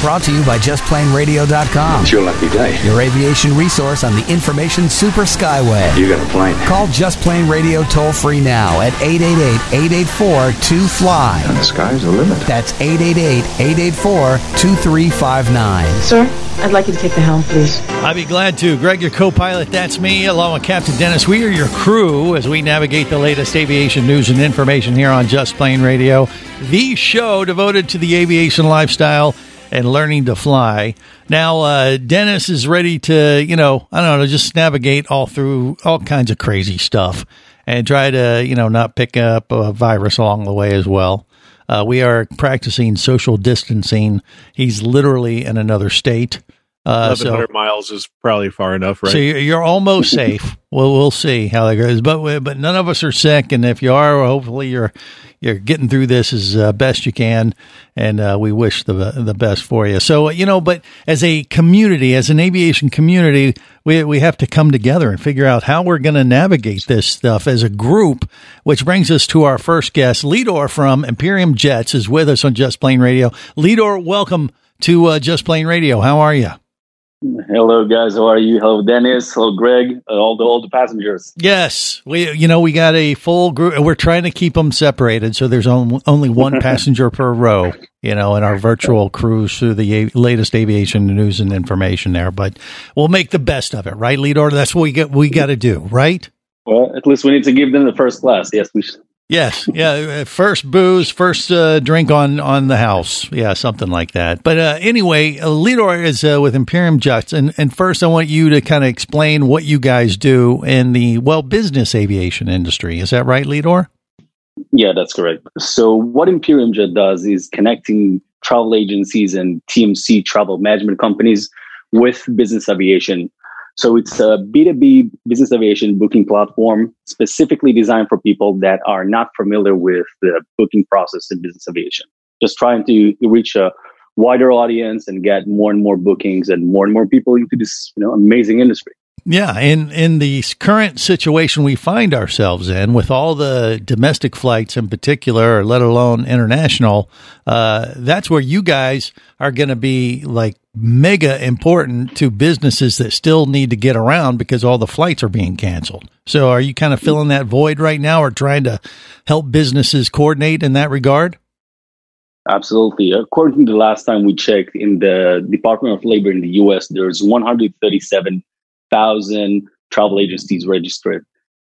Brought to you by JustPlaneRadio.com. It's your lucky day. Your aviation resource on the information super skyway. You got a plane. Call Just Plane Radio toll free now at 888-884-2FLY. And the sky's the limit. That's 888-884-2359. Sir, I'd like you to take the helm, please. I'd be glad to. Greg, your co pilot, that's me, along with Captain Dennis. We are your crew as we navigate the latest aviation news and information here on Just Plane Radio, the show devoted to the aviation lifestyle and learning to fly. Now, uh, Dennis is ready to, you know, I don't know, just navigate all through all kinds of crazy stuff and try to, you know, not pick up a virus along the way as well. Uh, we are practicing social distancing. He's literally in another state. Uh, so, 1100 miles is probably far enough, right? so you're, you're almost safe. Well, we'll see how that goes. But but none of us are sick, and if you are, hopefully you're you're getting through this as uh, best you can, and uh, we wish the the best for you. So you know, but as a community, as an aviation community, we we have to come together and figure out how we're going to navigate this stuff as a group. Which brings us to our first guest, Lidor from Imperium Jets, is with us on Just Plane Radio. Lidor, welcome to uh, Just Plane Radio. How are you? Hello, guys. How are you? Hello, Dennis. Hello, Greg. uh, All the all the passengers. Yes, we you know we got a full group. We're trying to keep them separated, so there's on, only one passenger per row. You know, in our virtual cruise through the a- latest aviation news and information there. But we'll make the best of it, right, Lidor? That's what we get. We got to do, right? Well, at least we need to give them the first class. Yes, we should. Yes, yeah. uh, First booze, first uh, drink on on the house, yeah, something like that. But uh, anyway, uh, Lidor is uh, with Imperium Jets, and and first I want you to kind of explain what you guys do in the well business aviation industry. Is that right, Lidor? Yeah, that's correct. So, what Imperium Jet does is connecting travel agencies and TMC travel management companies with business aviation. So, it's a B2B business aviation booking platform specifically designed for people that are not familiar with the booking process in business aviation. Just trying to reach a wider audience and get more and more bookings and more and more people into this you know, amazing industry. Yeah, in in the current situation we find ourselves in, with all the domestic flights in particular, or let alone international, uh, that's where you guys are going to be like mega important to businesses that still need to get around because all the flights are being canceled. So, are you kind of filling that void right now, or trying to help businesses coordinate in that regard? Absolutely. According to the last time we checked in the Department of Labor in the US, there's 137,000 travel agencies registered.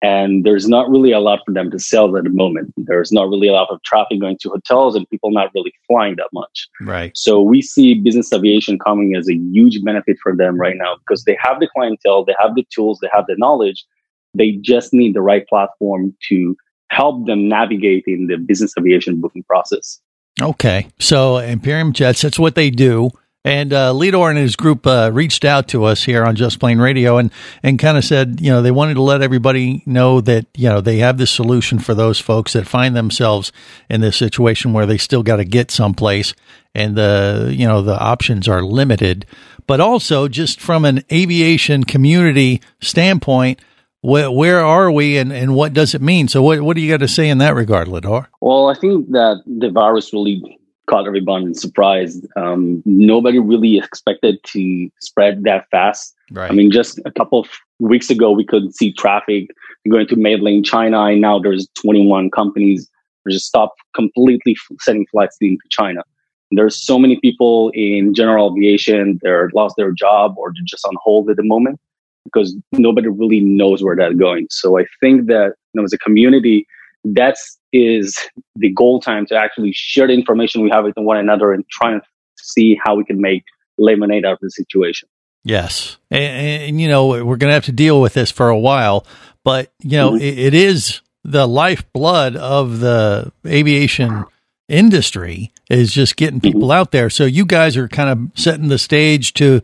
And there's not really a lot for them to sell at the moment. There's not really a lot of traffic going to hotels and people not really flying that much. Right. So we see business aviation coming as a huge benefit for them right now because they have the clientele, they have the tools, they have the knowledge. They just need the right platform to help them navigate in the business aviation booking process. Okay. So Imperium Jets, that's what they do. And uh, Lidor and his group uh, reached out to us here on Just Plane Radio and, and kind of said, you know, they wanted to let everybody know that, you know, they have the solution for those folks that find themselves in this situation where they still got to get someplace and the, you know, the options are limited. But also, just from an aviation community standpoint, where, where are we and, and what does it mean? So, what, what do you got to say in that regard, Lidor? Well, I think that the virus really caught everyone surprised. Um, nobody really expected to spread that fast. Right. I mean, just a couple of weeks ago, we could see traffic going to mainland China, and now there's 21 companies that just stopped completely sending flights into China. And there's so many people in general aviation they're lost their job or they're just on hold at the moment because nobody really knows where that's going. So I think that you know, as a community, that's the goal time to actually share the information we have with one another and try and see how we can make lemonade out of the situation. Yes. And, and you know, we're going to have to deal with this for a while, but, you know, mm-hmm. it, it is the lifeblood of the aviation industry is just getting mm-hmm. people out there. So you guys are kind of setting the stage to,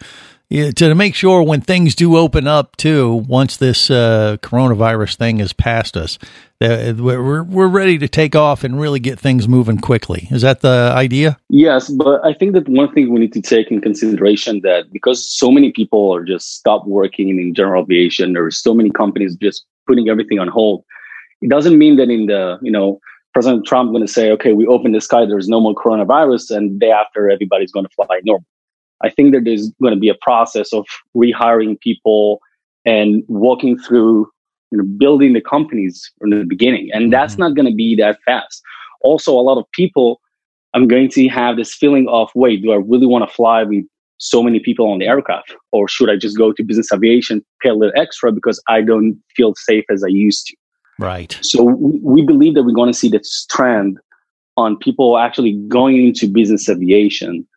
to make sure when things do open up too, once this uh, coronavirus thing is past us, that we're we're ready to take off and really get things moving quickly. Is that the idea? Yes, but I think that one thing we need to take in consideration that because so many people are just stopped working in general aviation, there are so many companies just putting everything on hold. It doesn't mean that in the you know President Trump going to say, okay, we open the sky, there's no more coronavirus, and day after everybody's going to fly normal. I think that there's going to be a process of rehiring people and walking through, you know, building the companies from the beginning. And that's mm-hmm. not going to be that fast. Also, a lot of people, I'm going to have this feeling of, wait, do I really want to fly with so many people on the aircraft? Or should I just go to business aviation, pay a little extra because I don't feel safe as I used to? Right. So we believe that we're going to see this trend on people actually going into business aviation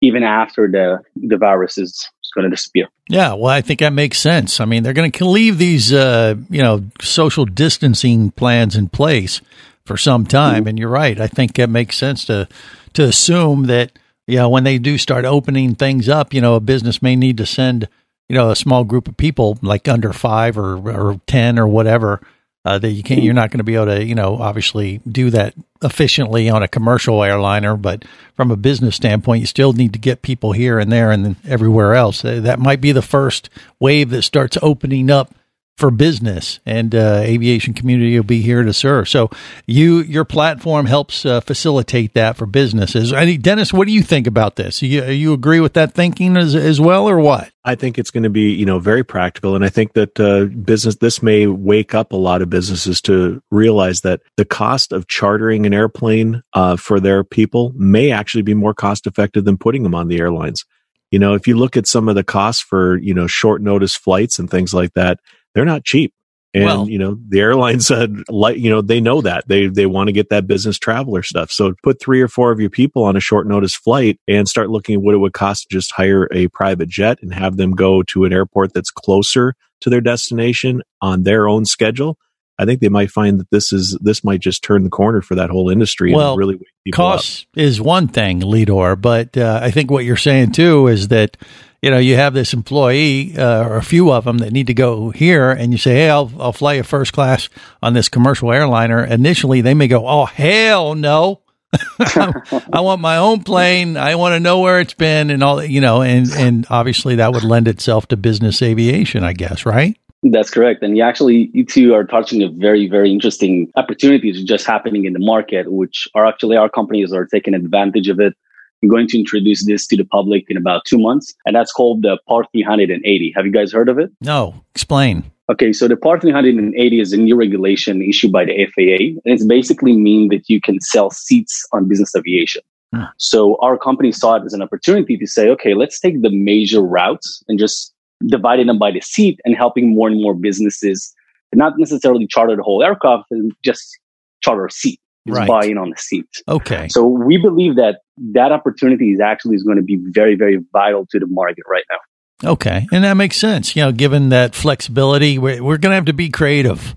even after the the virus is going to disappear. Yeah, well, I think that makes sense. I mean, they're going to leave these, uh, you know, social distancing plans in place for some time, mm-hmm. and you're right. I think it makes sense to to assume that you know when they do start opening things up, you know, a business may need to send you know a small group of people, like under five or or ten or whatever, uh, that you can't, you're not going to be able to, you know, obviously do that efficiently on a commercial airliner, but from a business standpoint, you still need to get people here and there and everywhere else. That might be the first wave that starts opening up for business and uh, aviation community will be here to serve. So you your platform helps uh, facilitate that for businesses. I Dennis, what do you think about this? You you agree with that thinking as as well, or what? I think it's going to be you know very practical, and I think that uh, business this may wake up a lot of businesses to realize that the cost of chartering an airplane uh, for their people may actually be more cost effective than putting them on the airlines. You know, if you look at some of the costs for you know short notice flights and things like that they're not cheap. And well, you know the airlines said, like you know, they know that they they want to get that business traveler stuff. So put three or four of your people on a short notice flight and start looking at what it would cost to just hire a private jet and have them go to an airport that's closer to their destination on their own schedule. I think they might find that this is this might just turn the corner for that whole industry. Well, and really cost up. is one thing, Lidor, but uh, I think what you're saying too is that you know, you have this employee uh, or a few of them that need to go here, and you say, "Hey, I'll I'll fly you first class on this commercial airliner." Initially, they may go, "Oh, hell no." I want my own plane. I want to know where it's been and all that, you know, and, and obviously that would lend itself to business aviation, I guess, right? That's correct. And you actually, you two are touching a very, very interesting opportunities just happening in the market, which are actually our companies are taking advantage of it. I'm going to introduce this to the public in about two months, and that's called the Part 380. Have you guys heard of it? No. Explain. Okay, so the Part 380 is a new regulation issued by the FAA, and it's basically mean that you can sell seats on business aviation. Hmm. So our company saw it as an opportunity to say, okay, let's take the major routes and just dividing them by the seat and helping more and more businesses not necessarily charter the whole aircraft and just charter a seat right. buying on the seat. Okay. So we believe that that opportunity is actually is going to be very, very vital to the market right now. Okay. And that makes sense. You know, given that flexibility, we're, we're going to have to be creative,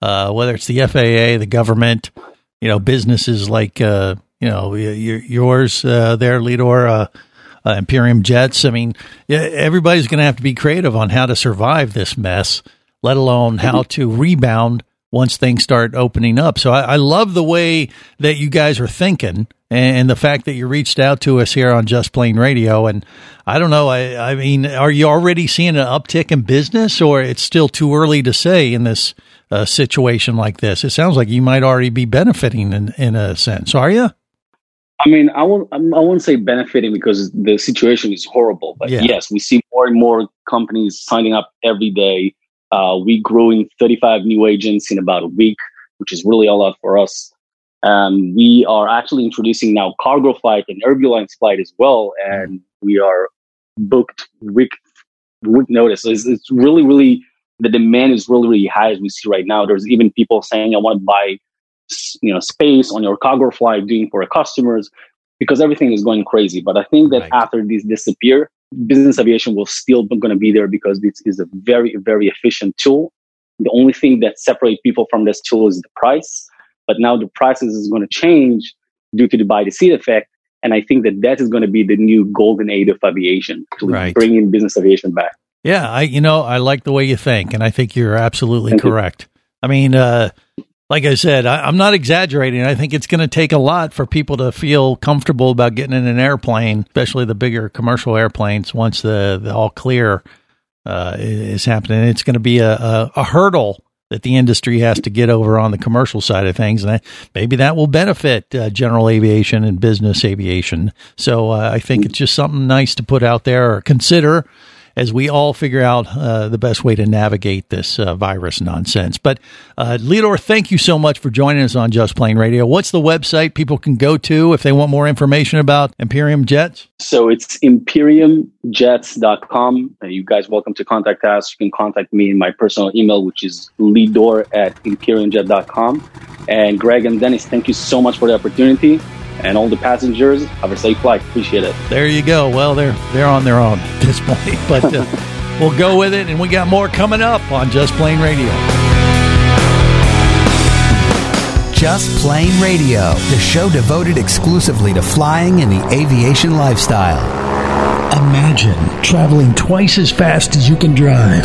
uh, whether it's the FAA, the government, you know, businesses like, uh, you know, yours uh, there, Lidor, uh, uh, Imperium Jets. I mean, everybody's going to have to be creative on how to survive this mess, let alone how to rebound once things start opening up. So I, I, love the way that you guys are thinking and the fact that you reached out to us here on Just Plane Radio. And I don't know, I, I mean, are you already seeing an uptick in business or it's still too early to say in this uh, situation like this? It sounds like you might already be benefiting in, in a sense. Are you? I mean, I won't. I won't say benefiting because the situation is horrible. But yeah. yes, we see more and more companies signing up every day uh, we grew in 35 new agents in about a week, which is really a lot for us. Um, we are actually introducing now cargo flight and Airlines flight as well, and we are booked week week notice. It's, it's really, really the demand is really, really high as we see right now. There's even people saying, "I want to buy, you know, space on your cargo flight, doing for our customers," because everything is going crazy. But I think that right. after these disappear, business aviation will still going to be there because this is a very, very efficient tool. The only thing that separates people from this tool is the price. But now the prices is going to change due to the buy the seat effect. And I think that that is going to be the new golden age of aviation, to Right. bringing business aviation back. Yeah, I you know I like the way you think, and I think you're absolutely Thank you. correct. I mean, uh, like I said, I, I'm not exaggerating. I think it's going to take a lot for people to feel comfortable about getting in an airplane, especially the bigger commercial airplanes. Once the, the all clear uh, is happening, it's going to be a, a, a hurdle that the industry has to get over on the commercial side of things, and I, maybe that will benefit uh, general aviation and business aviation. So uh, I think it's just something nice to put out there or consider as we all figure out uh, the best way to navigate this uh, virus nonsense. But uh, Lidor, thank you so much for joining us on Just Plane Radio. What's the website people can go to if they want more information about Imperium Jets? So it's imperiumjets.com. Uh, you guys welcome to contact us. You can contact me in my personal email, which is leador at imperiumjet.com. And Greg and Dennis, thank you so much for the opportunity. And all the passengers, have a safe flight. Appreciate it. There you go. Well, they're they're on their own at this point, but uh, we'll go with it, and we got more coming up on Just Plane Radio. Just Plane Radio, the show devoted exclusively to flying and the aviation lifestyle. Imagine traveling twice as fast as you can drive.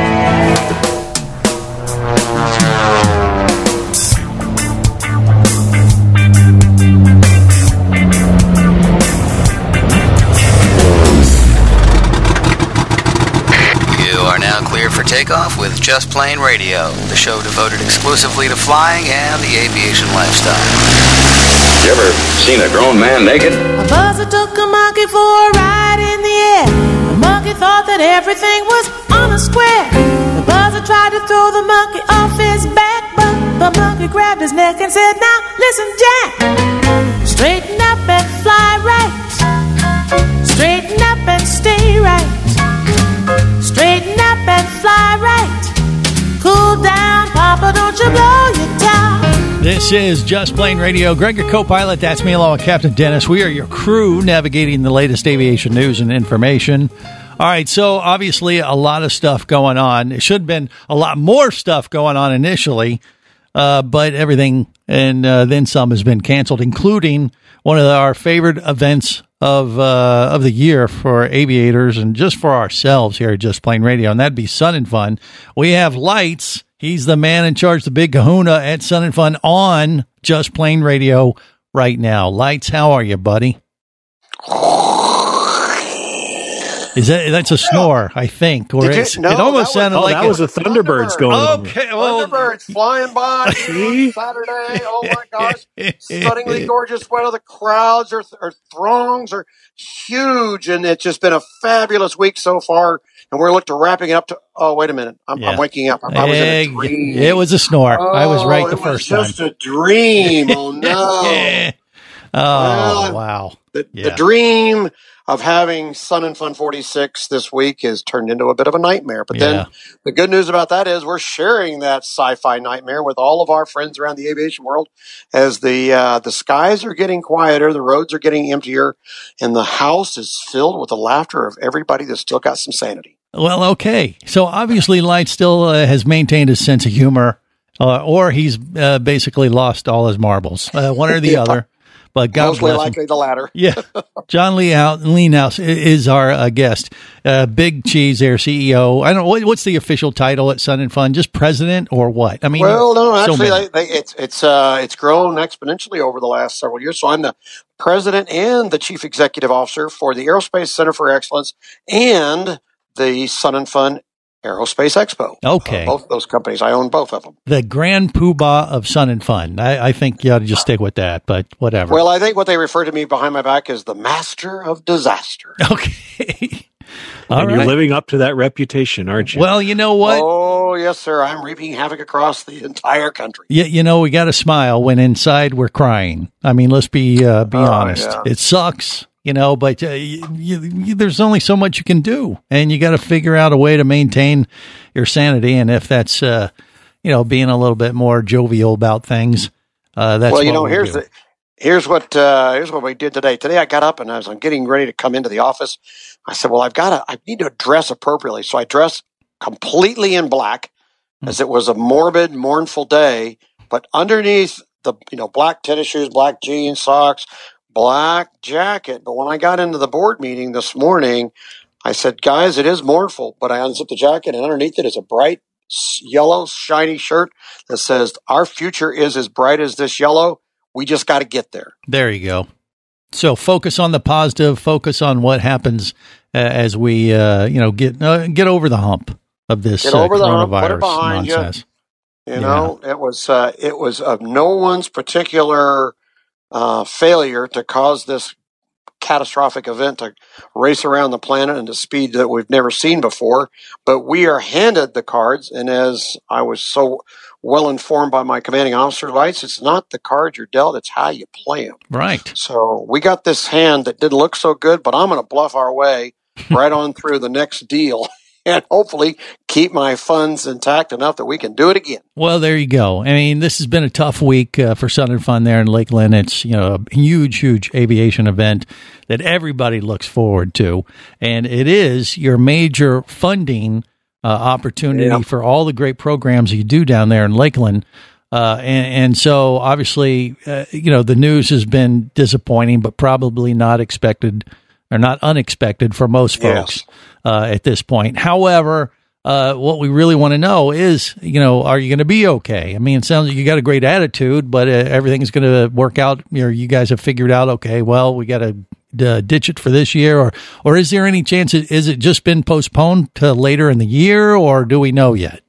Takeoff with Just Plane Radio, the show devoted exclusively to flying and the aviation lifestyle. You ever seen a grown man naked? A buzzer took a monkey for a ride in the air. The monkey thought that everything was on a square. Tried to throw the monkey off his back, but the monkey grabbed his neck and said, Now listen, Jack, straighten up and fly right. Straighten up and stay right. Straighten up and fly right. Cool down, Papa, don't you blow your top. This is Just Plane Radio. Greg, your co pilot. That's me, along with Captain Dennis. We are your crew navigating the latest aviation news and information. All right, so obviously a lot of stuff going on. It should have been a lot more stuff going on initially, uh, but everything and uh, then some has been canceled, including one of our favorite events of uh, of the year for aviators and just for ourselves here at Just Plane Radio, and that'd be Sun and Fun. We have Lites. He's the man in charge, the big Kahuna at Sun and Fun on Just Plane Radio right now. Lites, how are you, buddy? Is that that's a snore? I think, or you- it's, no, it almost that was- sounded Oh, like that it- was the Thunderbirds going. Okay, well, Thunderbirds flying by Saturday. Oh my gosh. Stunningly gorgeous weather. The crowds are, or throngs are huge. And it's just been a fabulous week so far. and we're looking to wrapping it up to. Oh, wait a minute, I'm, Yeah. I'm waking up. I, I was in a dream. It was a snore. I was Oh, right the it first was time. Just a dream. Oh no. Oh Well, wow! The, Yeah. the dream of having Sun and Fun 46 this week has turned into a bit of a nightmare. But Yeah. then the good news about that is we're sharing that sci-fi nightmare with all of our friends around the aviation world as the uh, the skies are getting quieter, the roads are getting emptier, and the house is filled with the laughter of everybody that's still got some sanity. Well, okay. So obviously, Light still uh, has maintained his sense of humor, uh, or he's uh, basically lost all his marbles, uh, one or the Yeah. other. But God Mostly bless him. likely the latter. Yeah, John Lee Out Leenhouts is our uh, guest. Uh, Big Cheese, their CEO. I don't know what, what's the official title at Sun and Fun. Just president or what? I mean, well, no, actually, many. they, they, it's it's uh, it's grown exponentially over the last several years. So I'm the president and the chief executive officer for the Aerospace Center for Excellence and the Sun and Fun Aerospace Expo. Okay. Uh, both those companies, I own both of them. the grand poobah of Sun and Fun. I, I think you ought to just stick with that. But whatever. Well, I think what they refer to me behind my back is the master of disaster. Okay. All and you're living up to that reputation, aren't you? Well, you know what? Oh, yes, sir. I'm reaping havoc across the entire country. You, you know, we got to smile when inside we're crying. I mean, let's be uh, be Oh, honest. yeah. It sucks, you know, but uh, you, you, there's only so much you can do, and you got to figure out a way to maintain your sanity. And if that's, uh, you know, being a little bit more jovial about things, uh, that's well, you what know, we here's do. the here's what uh, here's what we did today. Today, I got up and as I'm getting ready to come into the office, I said, "Well, I've got to I need to dress appropriately." So I dressed completely in black, Hmm. as it was a morbid, mournful day. But underneath the you know black tennis shoes, black jeans, socks, black jacket. But when I got into the board meeting this morning, I said, "Guys, it is mournful." But I unzipped the jacket, and underneath it is a bright yellow, shiny shirt that says, "Our future is as bright as this yellow." We just got to get there. There you go. So focus on the positive. Focus on what happens uh, as we, uh, you know, get uh, get over the hump of this Get uh, over the hump, put it coronavirus behind you. nonsense. You know, it was uh, it was of no one's particular uh, failure to cause this catastrophic event to race around the planet at a speed that we've never seen before. But we are handed the cards, and as I was so well informed by my commanding officer, lights, it's not the cards you're dealt; it's how you play them. Right. So we got this hand that didn't look so good, but I'm going to bluff our way right on through the next deal. And hopefully keep my funds intact enough that we can do it again. Well, there you go. I mean, this has been a tough week uh, for Sun and Fun there in Lakeland. It's you know a huge, huge aviation event that everybody looks forward to, and it is your major funding uh, opportunity Yeah. for all the great programs you do down there in Lakeland. Uh, and, and so, obviously, uh, you know the news has been disappointing, but probably not expected or not unexpected for most folks uh, at this point. However, uh, what we really want to know is, you know, are you going to be okay? I mean, it sounds like you got a great attitude, but uh, everything's going to work out. You, know, you guys have figured out, okay, well, we got to uh, ditch it for this year, or or is there any chance? It, is it just been postponed to later in the year, or do we know yet?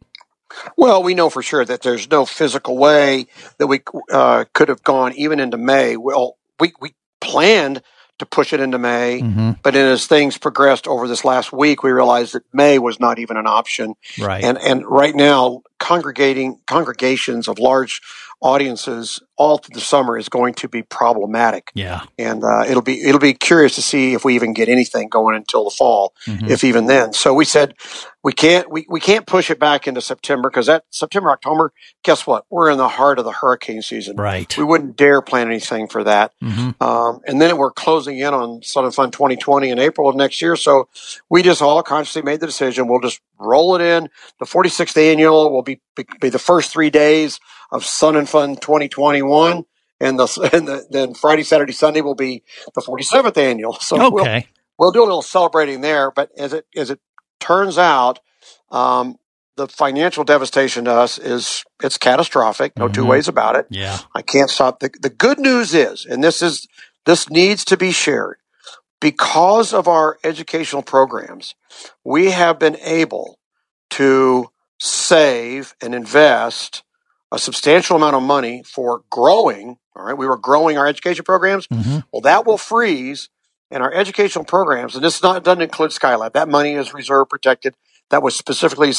Well, we know for sure that there's no physical way that we uh, could have gone even into May. Well, we, we planned to push it into May, Mhm. but then as things progressed over this last week, we realized that May was not even an option. Right. And and right now, congregating congregations of large audiences all through the summer is going to be problematic. Yeah. And uh, it'll be it'll be curious to see if we even get anything going until the fall, Mhm. if even then. So we said we can't we, we can't push it back into September because that September October. Guess what? We're in the heart of the hurricane season. Right. We wouldn't dare plan anything for that. Mhm. Um, and then we're closing in on Sun and Fun 2020 in April of next year. So we just all consciously made the decision. We'll just roll it in. The 46th annual will be, be, be the first three days of Sun and Fun 2021. And the, and the, then Friday, Saturday, Sunday will be the 47th annual. So we'll, we'll do a little celebrating there. But as it, as it turns out, um, the financial devastation to us is it's catastrophic. No two Mhm. ways about it. Yeah. I can't stop. The, the good news is, and this is, this needs to be shared because of our educational programs, we have been able to save and invest a substantial amount of money for growing. All right. We were growing our education programs. Mhm. Well, that will freeze and our educational programs, and this not, doesn't include Skylab. That money is reserved, protected. That was specifically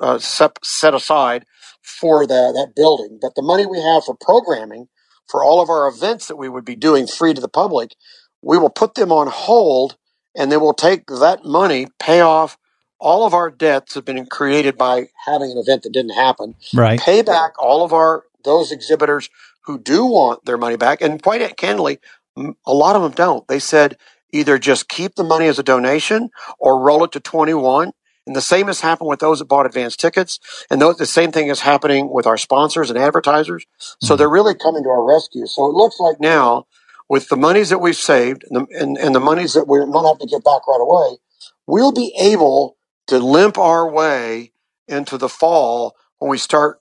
uh, set aside for the, that building. But the money we have for programming, for all of our events that we would be doing free to the public, we will put them on hold, and then we'll take that money, pay off all of our debts have been created by having an event that didn't happen, Right. pay back all of our those exhibitors who do want their money back, and quite candidly, m- a lot of them don't. They said either just keep the money as a donation or roll it to 21. And the same has happened with those that bought advance tickets. And those, the same thing is happening with our sponsors and advertisers. So hmm. they're really coming to our rescue. So it looks like now, with the monies that we've saved and the, and, and the monies that we might have to get back right away, we'll be able to limp our way into the fall when we start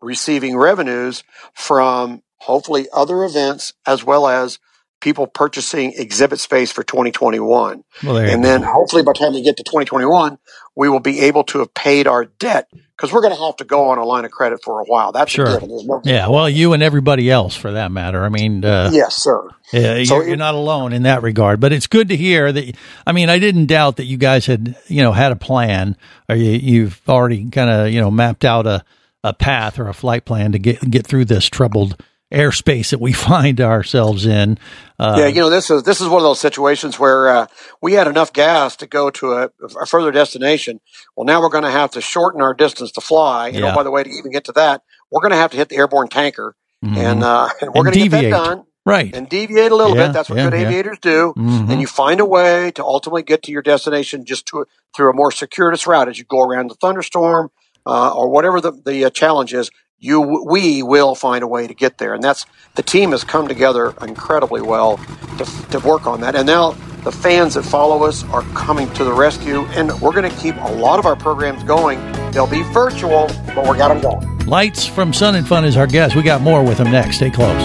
receiving revenues from hopefully other events as well as people purchasing exhibit space for 2021. Well, and go. then hopefully by the time we get to 2021, we will be able to have paid our debt because we're going to have to go on a line of credit for a while. That's Sure. No Yeah. Well, you and everybody else for that matter. I mean, uh, yes, sir. Yeah, you're, So you're not alone in that regard, but it's good to hear that. I mean, I didn't doubt that you guys had, you know, had a plan, or you, you've already kind of, you know, mapped out a, a path or a flight plan to get get through this troubled airspace that we find ourselves in. Uh, yeah, you know, this is this is one of those situations where uh, we had enough gas to go to a, a further destination. Well, now we're going to have to shorten our distance to fly. And Yeah. oh, by the way, to even get to that, we're going to have to hit the airborne tanker, Mhm. and uh, and we're going to get that deviate. done. Right. And deviate a little Yeah, bit. That's what yeah, good aviators do. Mhm. And you find a way to ultimately get to your destination just to, through a more circuitous route as you go around the thunderstorm uh, or whatever the, the uh, challenge is. You, we will find a way to get there, and that's the team has come together incredibly well to, to work on that. And now the fans that follow us are coming to the rescue, and we're going to keep a lot of our programs going. They'll be virtual, but we got them going. Lites from Sun and Fun is our guest. We got more with him next. Stay close.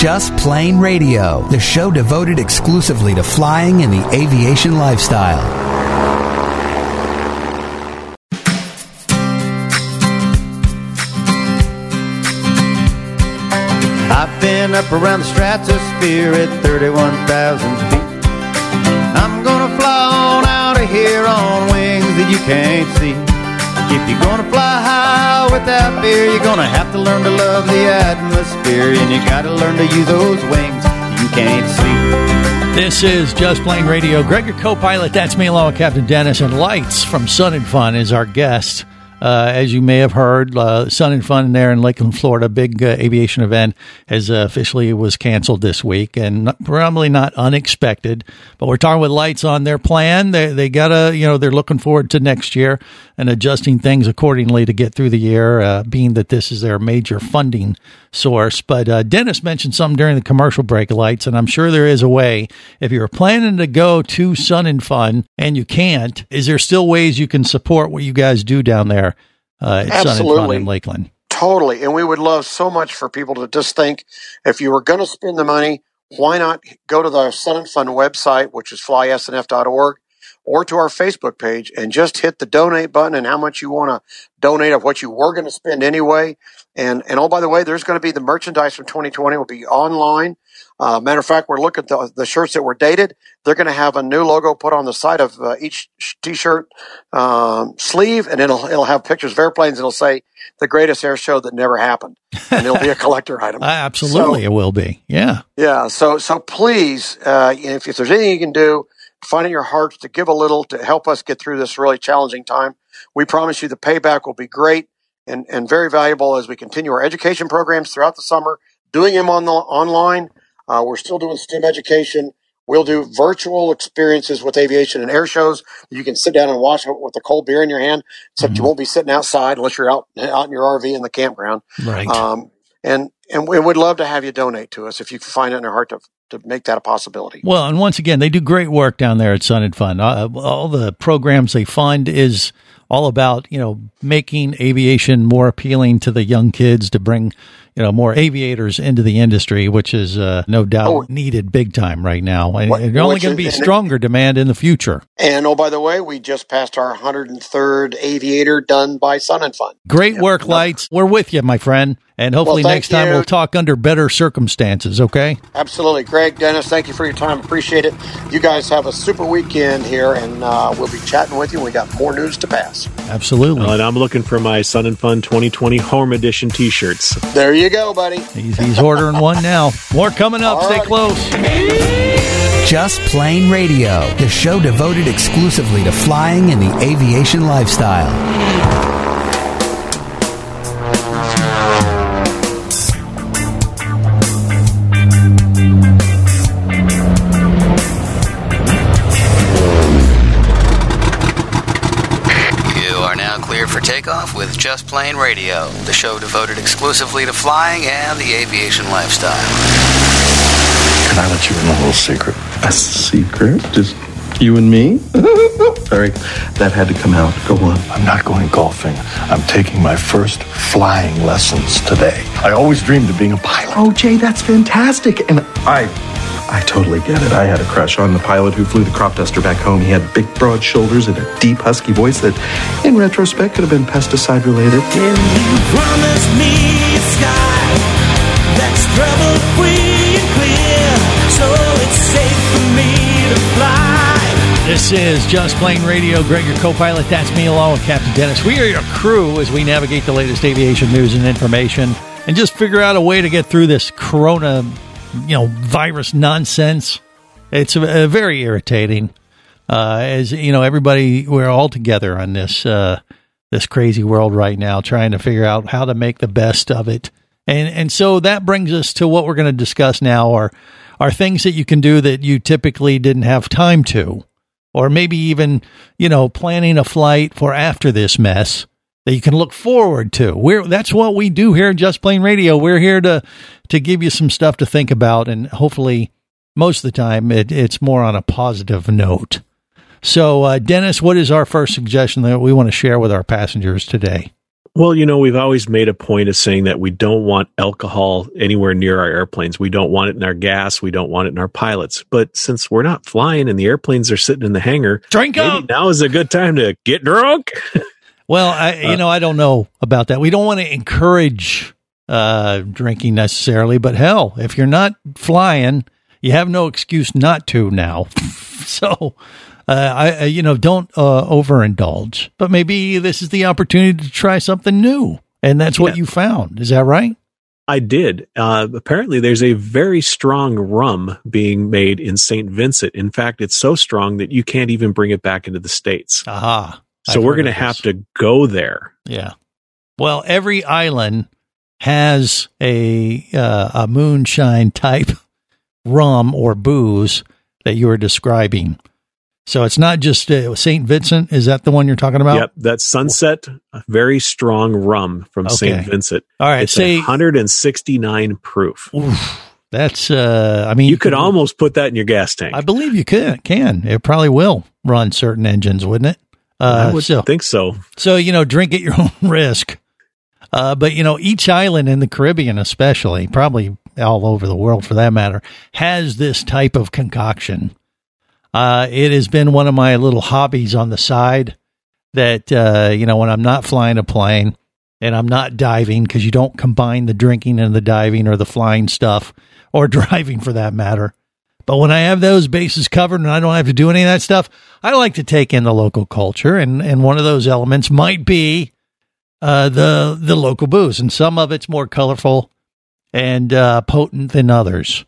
Just Plane Radio, the show devoted exclusively to flying and the aviation lifestyle. Up around the stratosphere at 31,000 feet. I'm gonna fly on out of here on wings that you can't see. If you're gonna fly high without fear, you're gonna have to learn to love the atmosphere, and you gotta learn to use those wings you can't see. This is Just Plane Radio. Greg, your co-pilot. That's me, along with Captain Dennis. And Lites from Sun and Fun is our guest. Uh, as you may have heard, uh, Sun and Fun there in Lakeland, Florida, big uh, aviation event, has uh, officially was canceled this week, and not, probably not unexpected. But we're talking with Lites on their plan. They they gotta, you know, they're looking forward to next year and adjusting things accordingly to get through the year, uh, being that this is their major funding source. But uh, Dennis mentioned something during the commercial break, Lites, and I'm sure there is a way. If you're planning to go to Sun and Fun and you can't, is there still ways you can support what you guys do down there uh, and Fun Absolutely. in Lakeland? Totally. And we would love so much for people to just think if you were going to spend the money, why not go to the Sun and Fun website, which is flysnf.org, or to our Facebook page and just hit the donate button and how much you want to donate of what you were going to spend anyway. And, and oh, by the way, there's going to be the merchandise from 2020 will be online. Uh, matter of fact, we're looking at the, the shirts that were dated. They're going to have a new logo put on the side of uh, each sh- t-shirt um, sleeve, and it'll it'll have pictures of airplanes. It'll say the greatest air show that never happened, and it'll be a collector item. Uh, absolutely, it will be. Yeah. Yeah. So so please, uh, if, if there's anything you can do, find in your hearts to give a little to help us get through this really challenging time. We promise you the payback will be great and and very valuable as we continue our education programs throughout the summer, doing them on the online. Uh, we're still doing STEM education. We'll do virtual experiences with aviation and air shows. You can sit down and watch it with a cold beer in your hand, except you won't be sitting outside unless you're out out in your RV in the campground. Right. Um, and and we would love to have you donate to us if you find it in your heart to to make that a possibility. Well, and once again, they do great work down there at Sun and Fun. Uh, all the programs they fund is all about you know making aviation more appealing to the young kids to bring you know more aviators into the industry, which is uh, no doubt Oh. needed big time right now. And What- it's only going to be and it- stronger demand in the future. And oh, by the way, we just passed our 103rd aviator done by Sun and Fun. Great work, Lites. We're with you, my friend. And hopefully Well, next time you. we'll talk under better circumstances, okay? Absolutely. Greg, Dennis, thank you for your time. Appreciate it. You guys have a super weekend here, and uh, we'll be chatting with you. We got more news to pass. Absolutely. Well, and I'm looking for my Sun and Fun 2020 Home Edition T-shirts. There you go, buddy. He's, he's ordering one now. More coming up. Stay close. Just Plane Radio, the show devoted exclusively to flying and the aviation lifestyle. For takeoff with Just Plane Radio, the show devoted exclusively to flying and the aviation lifestyle. Can I let you in on a little secret? A secret? Just you and me? Sorry, that had to come out. Go on. I'm not going golfing. I'm taking my first flying lessons today. I always dreamed of being a pilot. Oh, Jay, that's fantastic. And I, I totally get it. I had a crush on the pilot who flew the crop duster back home. He had big, broad shoulders and a deep, husky voice that, in retrospect, could have been pesticide related. Can you promise me a sky that's trouble free and clear so it's safe for me to fly? This is Just Plane Radio. Greg, your co-pilot. That's me along with Captain Dennis. We are your crew as we navigate the latest aviation news and information and just figure out a way to get through this corona, you know, virus nonsense. It's uh, very irritating. Uh, as you know, everybody, we're all together on this, uh, this crazy world right now, trying to figure out how to make the best of it. And, and so that brings us to what we're going to discuss now are, are things that you can do that you typically didn't have time to or maybe even you know planning a flight for after this mess that you can look forward to. We're that's what we do here at Just Plane Radio. We're here to to give you some stuff to think about, and hopefully, most of the time, it, it's more on a positive note. So, uh, Dennis, what is our first suggestion that we want to share with our passengers today? Well, you know, we've always made a point of saying that we don't want alcohol anywhere near our airplanes. We don't want it in our gas. We don't want it in our pilots. But since we're not flying and the airplanes are sitting in the hangar, drink up. now is a good time to get drunk. Well, I, you know, I don't know about that. We don't want to encourage uh, drinking necessarily, but hell, if you're not flying, you have no excuse not to now. so, uh, I, you know, don't uh, overindulge. But maybe this is the opportunity to try something new, and that's what you found. Is that right? I did. Uh, apparently, there's a very strong rum being made in St. Vincent. In fact, it's so strong that you can't even bring it back into the States. Aha. So I've we're going to have to go there. Yeah. Well, every island has a uh, a moonshine type rum or booze that you were describing. So it's not just uh, St. Vincent. Is that the one you're talking about? Yep, that's Sunset, a very strong rum from Okay. St. Vincent. All right, it's say- 169 proof. That's uh I mean You could almost put that in your gas tank. I believe you can can. It probably will run certain engines, wouldn't it? Uh I would so think so. So, you know, drink at your own risk. Uh, but, you know, each island in the Caribbean, especially, probably all over the world for that matter, has this type of concoction. Uh, it has been one of my little hobbies on the side that, uh, you know, when I'm not flying a plane and I'm not diving, because you don't combine the drinking and the diving or the flying stuff or driving for that matter. But when I have those bases covered and I don't have to do any of that stuff, I like to take in the local culture, and and one of those elements might be uh, the the local booze, and some of it's more colorful and uh, potent than others.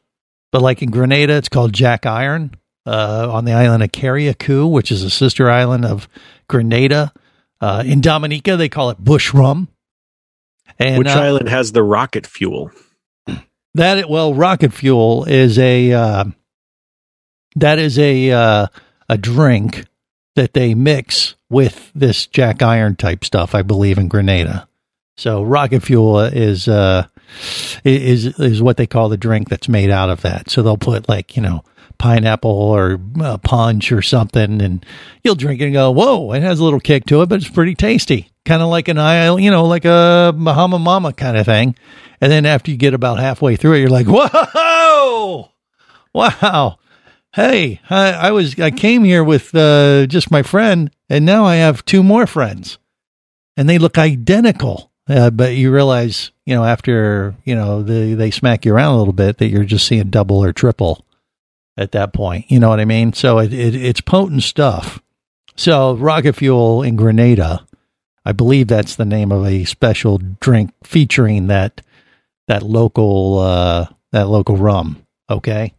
But like in Grenada, it's called Jack Iron. Uh, on the island of Carriacou, which is a sister island of Grenada. Uh, in Dominica, they call it bush rum. And Which uh, island has the rocket fuel? that well, rocket fuel is a uh, that is a uh, a drink that they mix with this Jack Iron type stuff, I believe, in Grenada. So rocket fuel is uh, is is what they call the drink that's made out of that. So they'll put like you know pineapple or uh, punch or something, and you'll drink it and go, "Whoa!" It has a little kick to it, but it's pretty tasty. Kind of like an aisle, you know, like a Bahama Mama kind of thing. And then after you get about halfway through it, you're like, "Whoa! Wow!" Hey, I, I was I came here with uh, just my friend, and now I have two more friends, and they look identical. uh, but you realize, you know, after you know the, they smack you around a little bit, that you're just seeing double or triple at that point. You know what I mean? So it, it it's potent stuff. So rocket fuel in Grenada, I believe that's the name of a special drink featuring that that local uh, that local rum. Okay,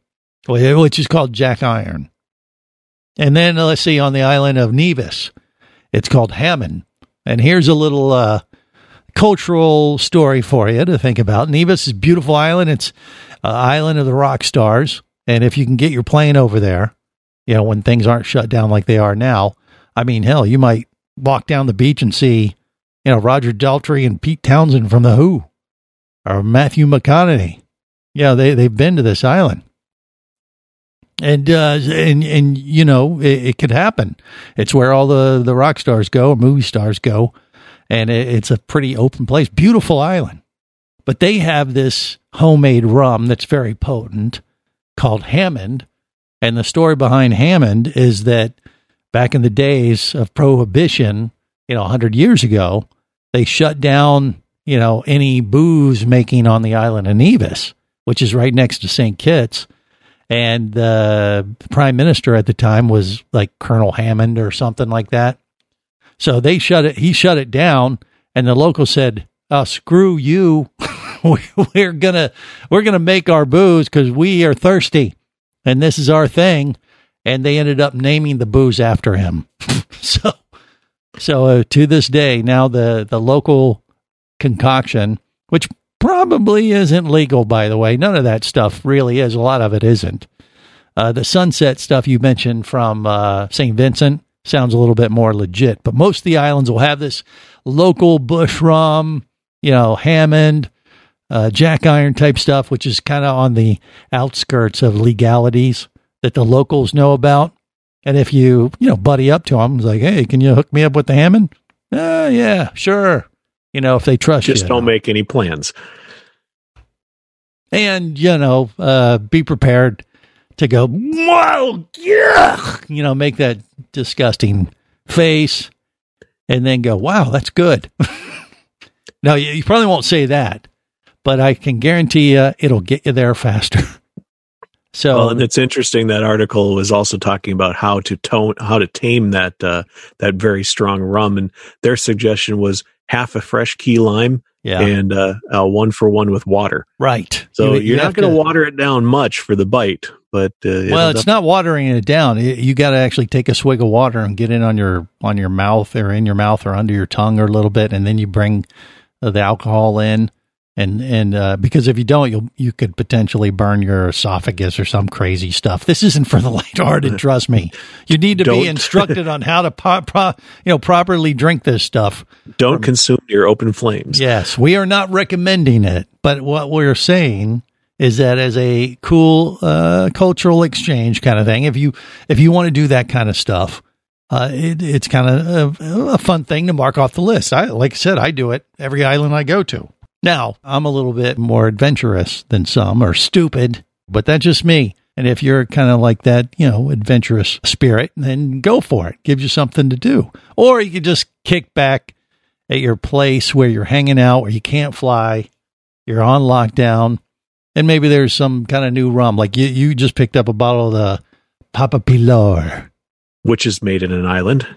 which is called Jack Iron. And then uh, let's see on the island of Nevis, it's called Hammond. And here's a little uh, cultural story for you to think about. Nevis is a beautiful island. It's an island of the rock stars. And if you can get your plane over there, you know, when things aren't shut down like they are now, I mean, hell, you might walk down the beach and see, you know, Roger Daltrey and Pete Townshend from The Who or Matthew McConaughey. Yeah, they, they've been to this island. And, uh, and, and, you know, it, it could happen. It's where all the, the rock stars go or movie stars go. And it, it's a pretty open place, beautiful island. But they have this homemade rum that's very potent called Hammond. And the story behind Hammond is that back in the days of prohibition, you know, 100 years ago, they shut down, you know, any booze making on the island of Nevis, which is right next to St. Kitts and the prime minister at the time was like Colonel Hammond or something like that. So they shut it. He shut it down, and the local said, oh, "Screw you! we're gonna we're gonna make our booze because we are thirsty, and this is our thing." And they ended up naming the booze after him. so, so uh, to this day, now the the local concoction, which probably isn't legal, by the way. None of that stuff really is. A lot of it isn't. Uh, the sunset stuff you mentioned from uh, St. Vincent sounds a little bit more legit, but most of the islands will have this local bush rum, you know, Hammond, uh, Jack Iron type stuff, which is kind of on the outskirts of legalities that the locals know about. And if you, you know, buddy up to them, it's like, hey, can you hook me up with the Hammond? Uh, yeah, sure. You know, if they trust Just you. Just don't make any plans. And, you know, uh, be prepared to go, whoa, yeah, you know, make that disgusting face and then go, wow, that's good. now, you, you probably won't say that, but I can guarantee you it'll get you there faster. So well, and it's interesting that article was also talking about how to tone, how to tame that uh, that very strong rum, and their suggestion was half a fresh key lime, yeah. and uh, uh, one for one with water. Right. So You- are not going to- water it down much for the bite, but uh, well, it's def- not watering it down. It- You got to actually take a swig of water and get it on your on your mouth or in your mouth or under your tongue or a little bit, and then you bring uh, the alcohol in. And and uh, because if you don't, you'll you could potentially burn your esophagus or some crazy stuff. This isn't for the lighthearted. trust me. You need to Don't. be instructed on how to po- pro- you know properly drink this stuff. don't consume your open flames. Yes, we are not recommending it, but what we're saying is that as a cool uh, cultural exchange kind of thing, if you if you want to do that kind of stuff, uh, it, it's kind of a, a fun thing to mark off the list. I like I said, I do it every island I go to. Now I'm a little bit more adventurous than some, or stupid, but that's just me. And if you're kind of like that, you know, adventurous spirit, then go for it. Gives you something to do. Or you could just kick back at your place where you're hanging out, where you can't fly, you're on lockdown, and maybe there's some kind of new rum. Like you, you just picked up a bottle of the Papa Pilar. which is made in an island,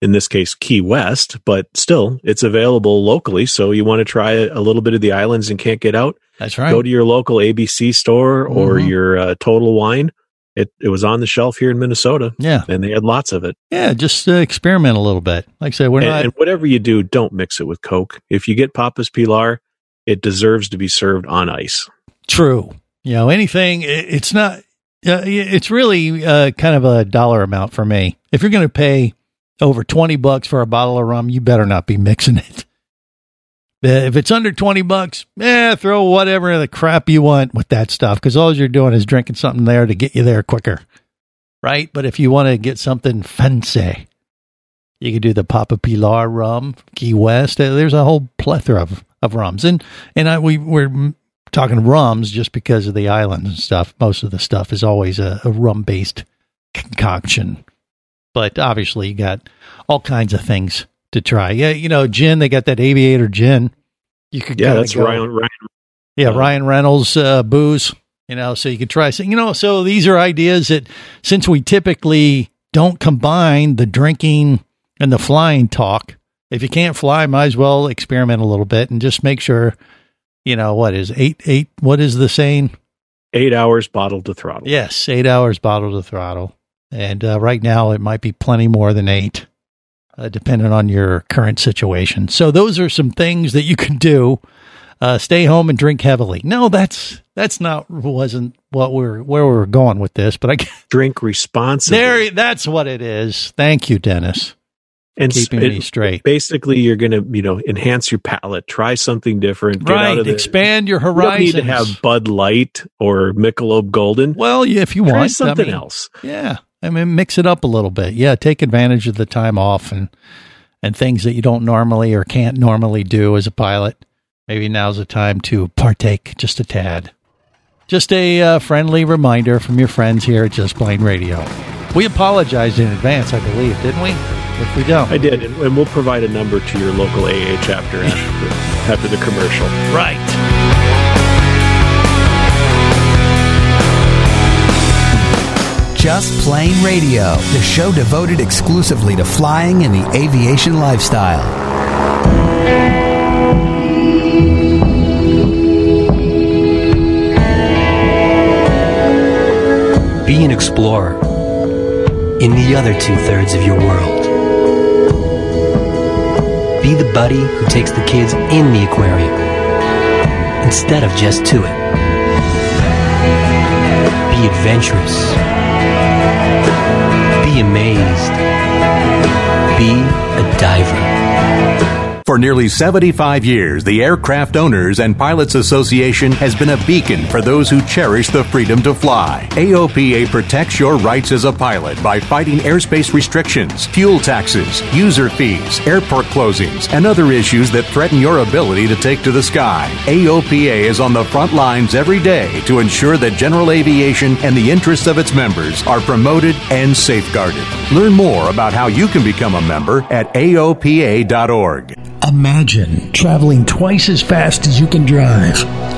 in this case, Key West, but still it's available locally. So you want to try a, little bit of the islands and can't get out? That's right. Go to your local ABC store or Mhm. your uh, Total Wine. It, it was on the shelf here in Minnesota. Yeah. And they had lots of it. Yeah, just uh, experiment a little bit. Like I said, we're and, not. and whatever you do, don't mix it with Coke. If you get Papa's Pilar, it deserves to be served on ice. True. You know, anything, it- it's not, uh, it's really uh, kind of a dollar amount for me. If you're going to pay over 20 bucks for a bottle of rum, you better not be mixing it. Uh, If it's under 20 bucks, eh, throw whatever the crap you want with that stuff because all you're doing is drinking something there to get you there quicker. Right. But if you want to get something fancy, you could do the Papa Pilar rum, Key West. There's a whole plethora of, of rums. And, and I, we, we're talking rums just because of the islands and stuff. Most of the stuff is always a, a rum based concoction. But obviously, you got all kinds of things to try. Yeah, you know, gin, they got that aviator gin. You could Yeah, that's go- Ryan. Ryan. Yeah, Ryan Reynolds uh, booze. You know, so you could try. some- You know, so these are ideas that since we typically don't combine the drinking and the flying talk, if you can't fly, might as well experiment a little bit and just make sure. You know what is eight eight? What is the saying? Eight hours bottle to throttle. Yes, eight hours bottle to throttle. And uh, right now, it might be plenty more than eight, uh, depending on your current situation. So those are some things that you can do. Uh, stay home and drink heavily. No, that's that's not wasn't what we're where we're going with this. But I drink responsibly. There, that's what it is. Thank you, Dennis. and keeping it- me straight. Basically, you're going to, you know, enhance your palate, try something different, get Right, out of the, expand your horizon. You don't need to have Bud Light or Michelob Golden. Well, yeah, if you Try want I something mean, else. Yeah, I mean, mix it up a little bit. Yeah, take advantage of the time off and and things that you don't normally or can't normally do as a pilot. Maybe now's the time to partake just a tad. Just a uh, friendly reminder from your friends here at Just Plane Radio. We apologized in advance, I believe, didn't we? If we don't, I did, and, and we'll provide a number to your local AA chapter after, after the commercial. Right. Just Plane Radio, the show devoted exclusively to flying and the aviation lifestyle. Be an explorer in the other two thirds of your world. Be the buddy who takes the kids in the aquarium instead of just to it. Be adventurous. Be amazed. Be a diver. For nearly 75 years, the Aircraft Owners and Pilots Association has been a beacon for those who cherish the freedom to fly. AOPA protects your rights as a pilot by fighting airspace restrictions, fuel taxes, user fees, airport closings, and other issues that threaten your ability to take to the sky. AOPA is on the front lines every day to ensure that general aviation and the interests of its members are promoted and safeguarded. Learn more about how you can become a member at AOPA.org. Imagine traveling twice as fast as you can drive.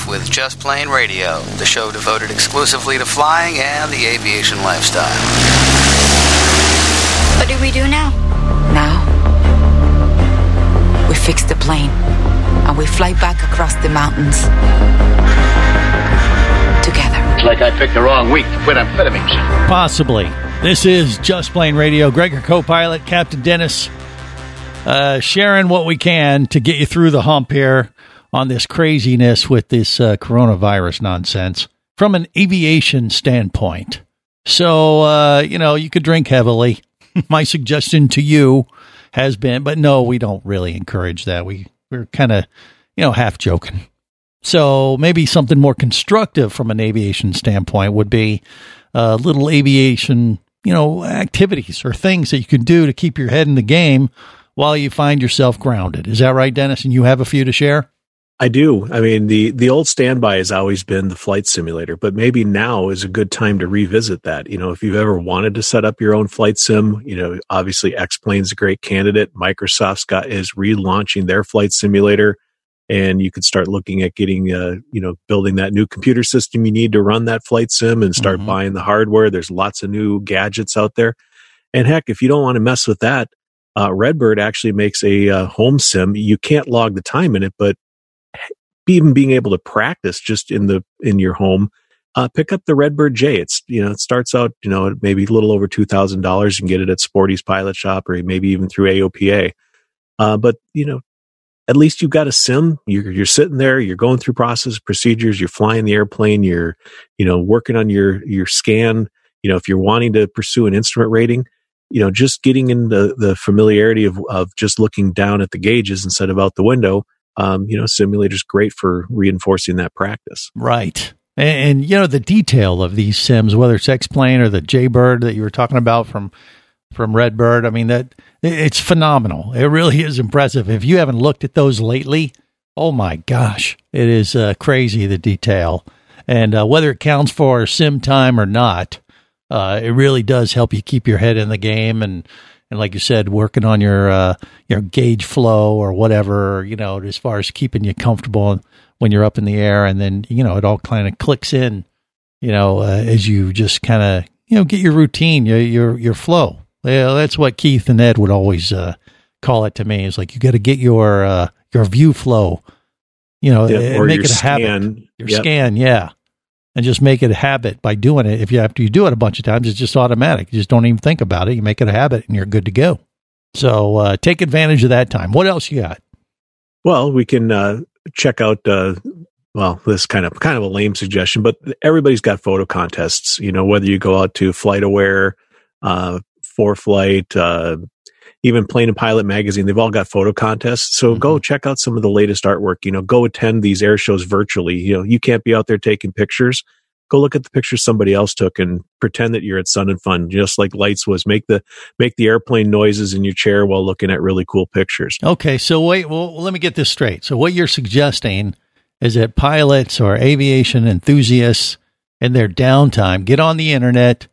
for takeoff with Just Plane Radio, the show devoted exclusively to flying and the aviation lifestyle. What do we do now? Now, we fix the plane and we fly back across the mountains together. It's like I picked the wrong week to quit amphetamines. Possibly. This is Just Plane Radio. Greg, your co pilot, Captain Dennis, uh, sharing what we can to get you through the hump here on this craziness with this uh, coronavirus nonsense from an aviation standpoint. So, uh, you know, you could drink heavily. My suggestion to you has been, but no, we don't really encourage that. We, we're kind of, you know, half joking. So maybe something more constructive from an aviation standpoint would be uh, little aviation, you know, activities or things that you can do to keep your head in the game while you find yourself grounded. Is that right, Dennis? And you have a few to share? I do. I mean, the the old standby has always been the flight simulator, but maybe now is a good time to revisit that. You know, if you've ever wanted to set up your own flight sim, you know, obviously X Plane's a great candidate. Microsoft's got is relaunching their flight simulator. and you could start looking at getting, uh, you know, building that new computer system you need to run that flight sim and start Mhm. buying the hardware. There's lots of new gadgets out there. And heck, if you don't want to mess with that, uh, Redbird actually makes a uh, home sim. You can't log the time in it, but even being able to practice just in the in your home, uh, pick up the Redbird J. It's you know it starts out you know maybe a little over two thousand dollars. You can get it at Sporty's Pilot Shop or maybe even through AOPA. Uh, but you know, at least you've got a sim. You're you're sitting there. You're going through process procedures. You're flying the airplane. You're you know working on your your scan. You know if you're wanting to pursue an instrument rating, you know just getting into the familiarity of of just looking down at the gauges instead of out the window. Um, you know, simulator's great for reinforcing that practice. Right. And, and, you know the detail of these sims, whether it's X Plane or the Jaybird that you were talking about from from Redbird. I mean that it's phenomenal. It really is impressive. If you haven't looked at those lately, oh my gosh, it is uh, crazy the detail. And uh, whether it counts for sim time or not, uh, it really does help you keep your head in the game and and like you said, working on your uh, your gauge flow or whatever, you know, as far as keeping you comfortable when you're up in the air, and then you know it all kind of clicks in, you know, uh, as you just kind of you know get your routine, your your your flow. Yeah, that's what Keith and Ed would always uh, call it to me. It's like you got to get your uh, your view flow, you know, Yeah, and or make your it a habit. Your Yep. scan, yeah, and just make it a habit by doing it. If you have to do it a bunch of times, it's just automatic. You just don't even think about it. You make it a habit, and you're good to go. So uh, take advantage of that time. What else you got? Well, we can uh, check out. Uh, well, this kind of kind of a lame suggestion, but everybody's got photo contests. You know, whether you go out to FlightAware, uh, ForeFlight, uh, even Plane and Pilot magazine, they've all got photo contests. So go check out some of the latest artwork. You know, go attend these air shows virtually. You know, you can't be out there taking pictures. Go look at the pictures somebody else took and pretend that you're at Sun and Fun, just like Lites was. Make the make the airplane noises in your chair while looking at really cool pictures. Okay, so wait, well, let me get this straight. So what you're suggesting is that pilots or aviation enthusiasts in their downtime get on the internet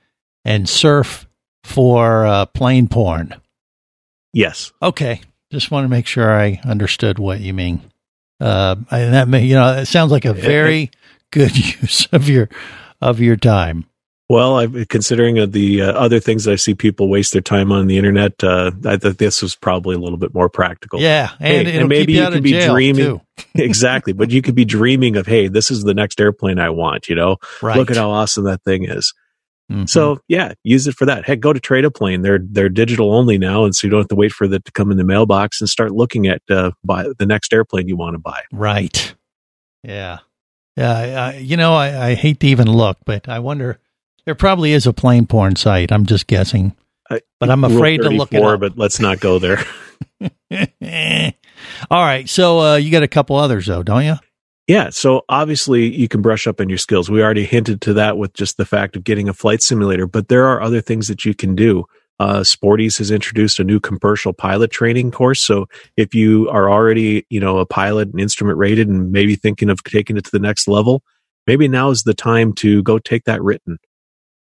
and surf for uh, plane porn. Yes. Okay, just want to make sure I understood what you mean. Uh, and that may, you know, it sounds like a very good use of your of your time. Well, I, considering the uh, other things that I see people waste their time on the internet, uh, I thought this was probably a little bit more practical. Yeah, and Hey, it'll maybe you you could be dreaming exactly, but you could be dreaming of, hey, this is the next airplane I want. You know, Right. look at how awesome that thing is. Mhm. So yeah, use it for that. Heck, go to Trade a Plane. They're they're digital only now, and so you don't have to wait for it to come in the mailbox and start looking at uh, buy the next airplane you want to buy. Right. Yeah. Yeah. I, I, you know, I, I hate to even look, but I wonder. There probably is a plane porn site. I'm just guessing, but I'm afraid to look at it up. But let's not go there. All right. So uh, you got a couple others though, don't you? Yeah, so obviously you can brush up on your skills. We already hinted to that with just the fact of getting a flight simulator, but there are other things that you can do. Uh, Sporty's has introduced a new commercial pilot training course. So if you are already, you know, a pilot and instrument rated and maybe thinking of taking it to the next level, maybe now is the time to go take that written.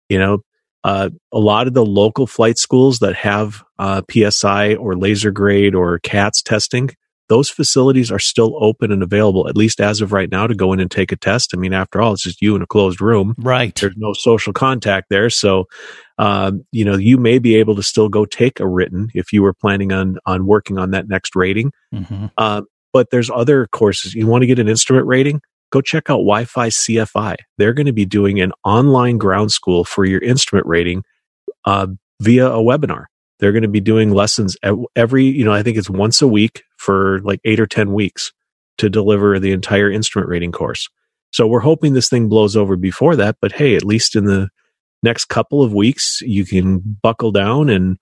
You know, uh, a lot of the local flight schools that have uh, PSI or laser grade or CATS testing, those facilities are still open and available, at least as of right now, to go in and take a test. I mean, after all, it's just you in a closed room. Right. There's no social contact there. So, um, you know, you may be able to still go take a written if you were planning on, on working on that next rating. Mm-hmm. Uh, but there's other courses. You want to get an instrument rating? Go check out Wi Fi CFI. They're going to be doing an online ground school for your instrument rating uh, via a webinar. They're going to be doing lessons every, you know, I think it's once a week for like eight or 10 weeks to deliver the entire instrument rating course. So we're hoping this thing blows over before that. But hey, at least in the next couple of weeks, you can buckle down and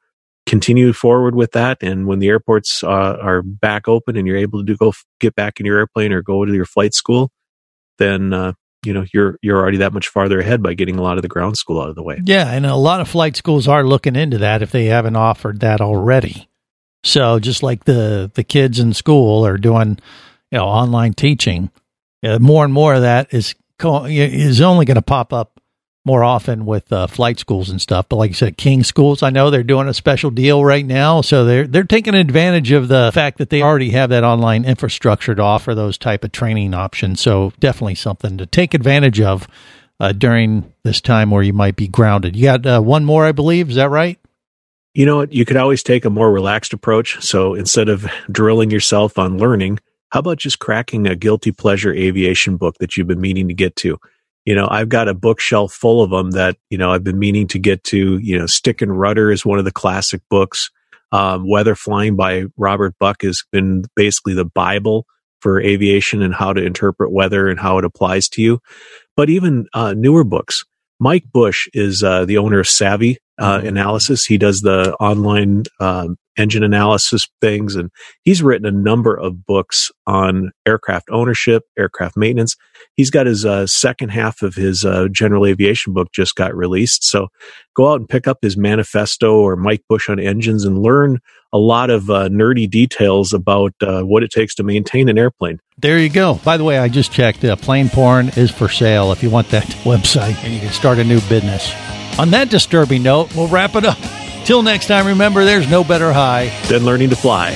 continue forward with that. And when the airports uh, are back open and you're able to go f- get back in your airplane or go to your flight school, then uh, you know you're you're already that much farther ahead by getting a lot of the ground school out of the way. Yeah, and a lot of flight schools are looking into that if they haven't offered that already. So just like the the kids in school are doing, you know, online teaching, uh, more and more of that is co- is only going to pop up more often with uh, flight schools and stuff. But like you said, King schools, I know they're doing a special deal right now, so they're they're taking advantage of the fact that they already have that online infrastructure to offer those type of training options. So definitely something to take advantage of uh, during this time where you might be grounded. You got uh, one more, I believe. Is that right? You know what? You could always take a more relaxed approach. So instead of drilling yourself on learning, how about just cracking a guilty pleasure aviation book that you've been meaning to get to? You know, I've got a bookshelf full of them that, you know, I've been meaning to get to. You know, Stick and Rudder is one of the classic books. Um, Weather Flying by Robert Buck has been basically the Bible for aviation and how to interpret weather and how it applies to you. But even uh, newer books. Mike Busch is uh, the owner of Savvy uh, Analysis. He does the online um, engine analysis things, and he's written a number of books on aircraft ownership, aircraft maintenance. He's got his uh, second half of his uh, general aviation book just got released. So go out and pick up his manifesto or Mike Busch on engines and learn a lot of uh, nerdy details about uh, what it takes to maintain an airplane. There you go. By the way, I just checked. Uh, Plane Porn is for sale if you want that website and you can start a new business. On that disturbing note, we'll wrap it up. Till next time, remember there's no better high than learning to fly.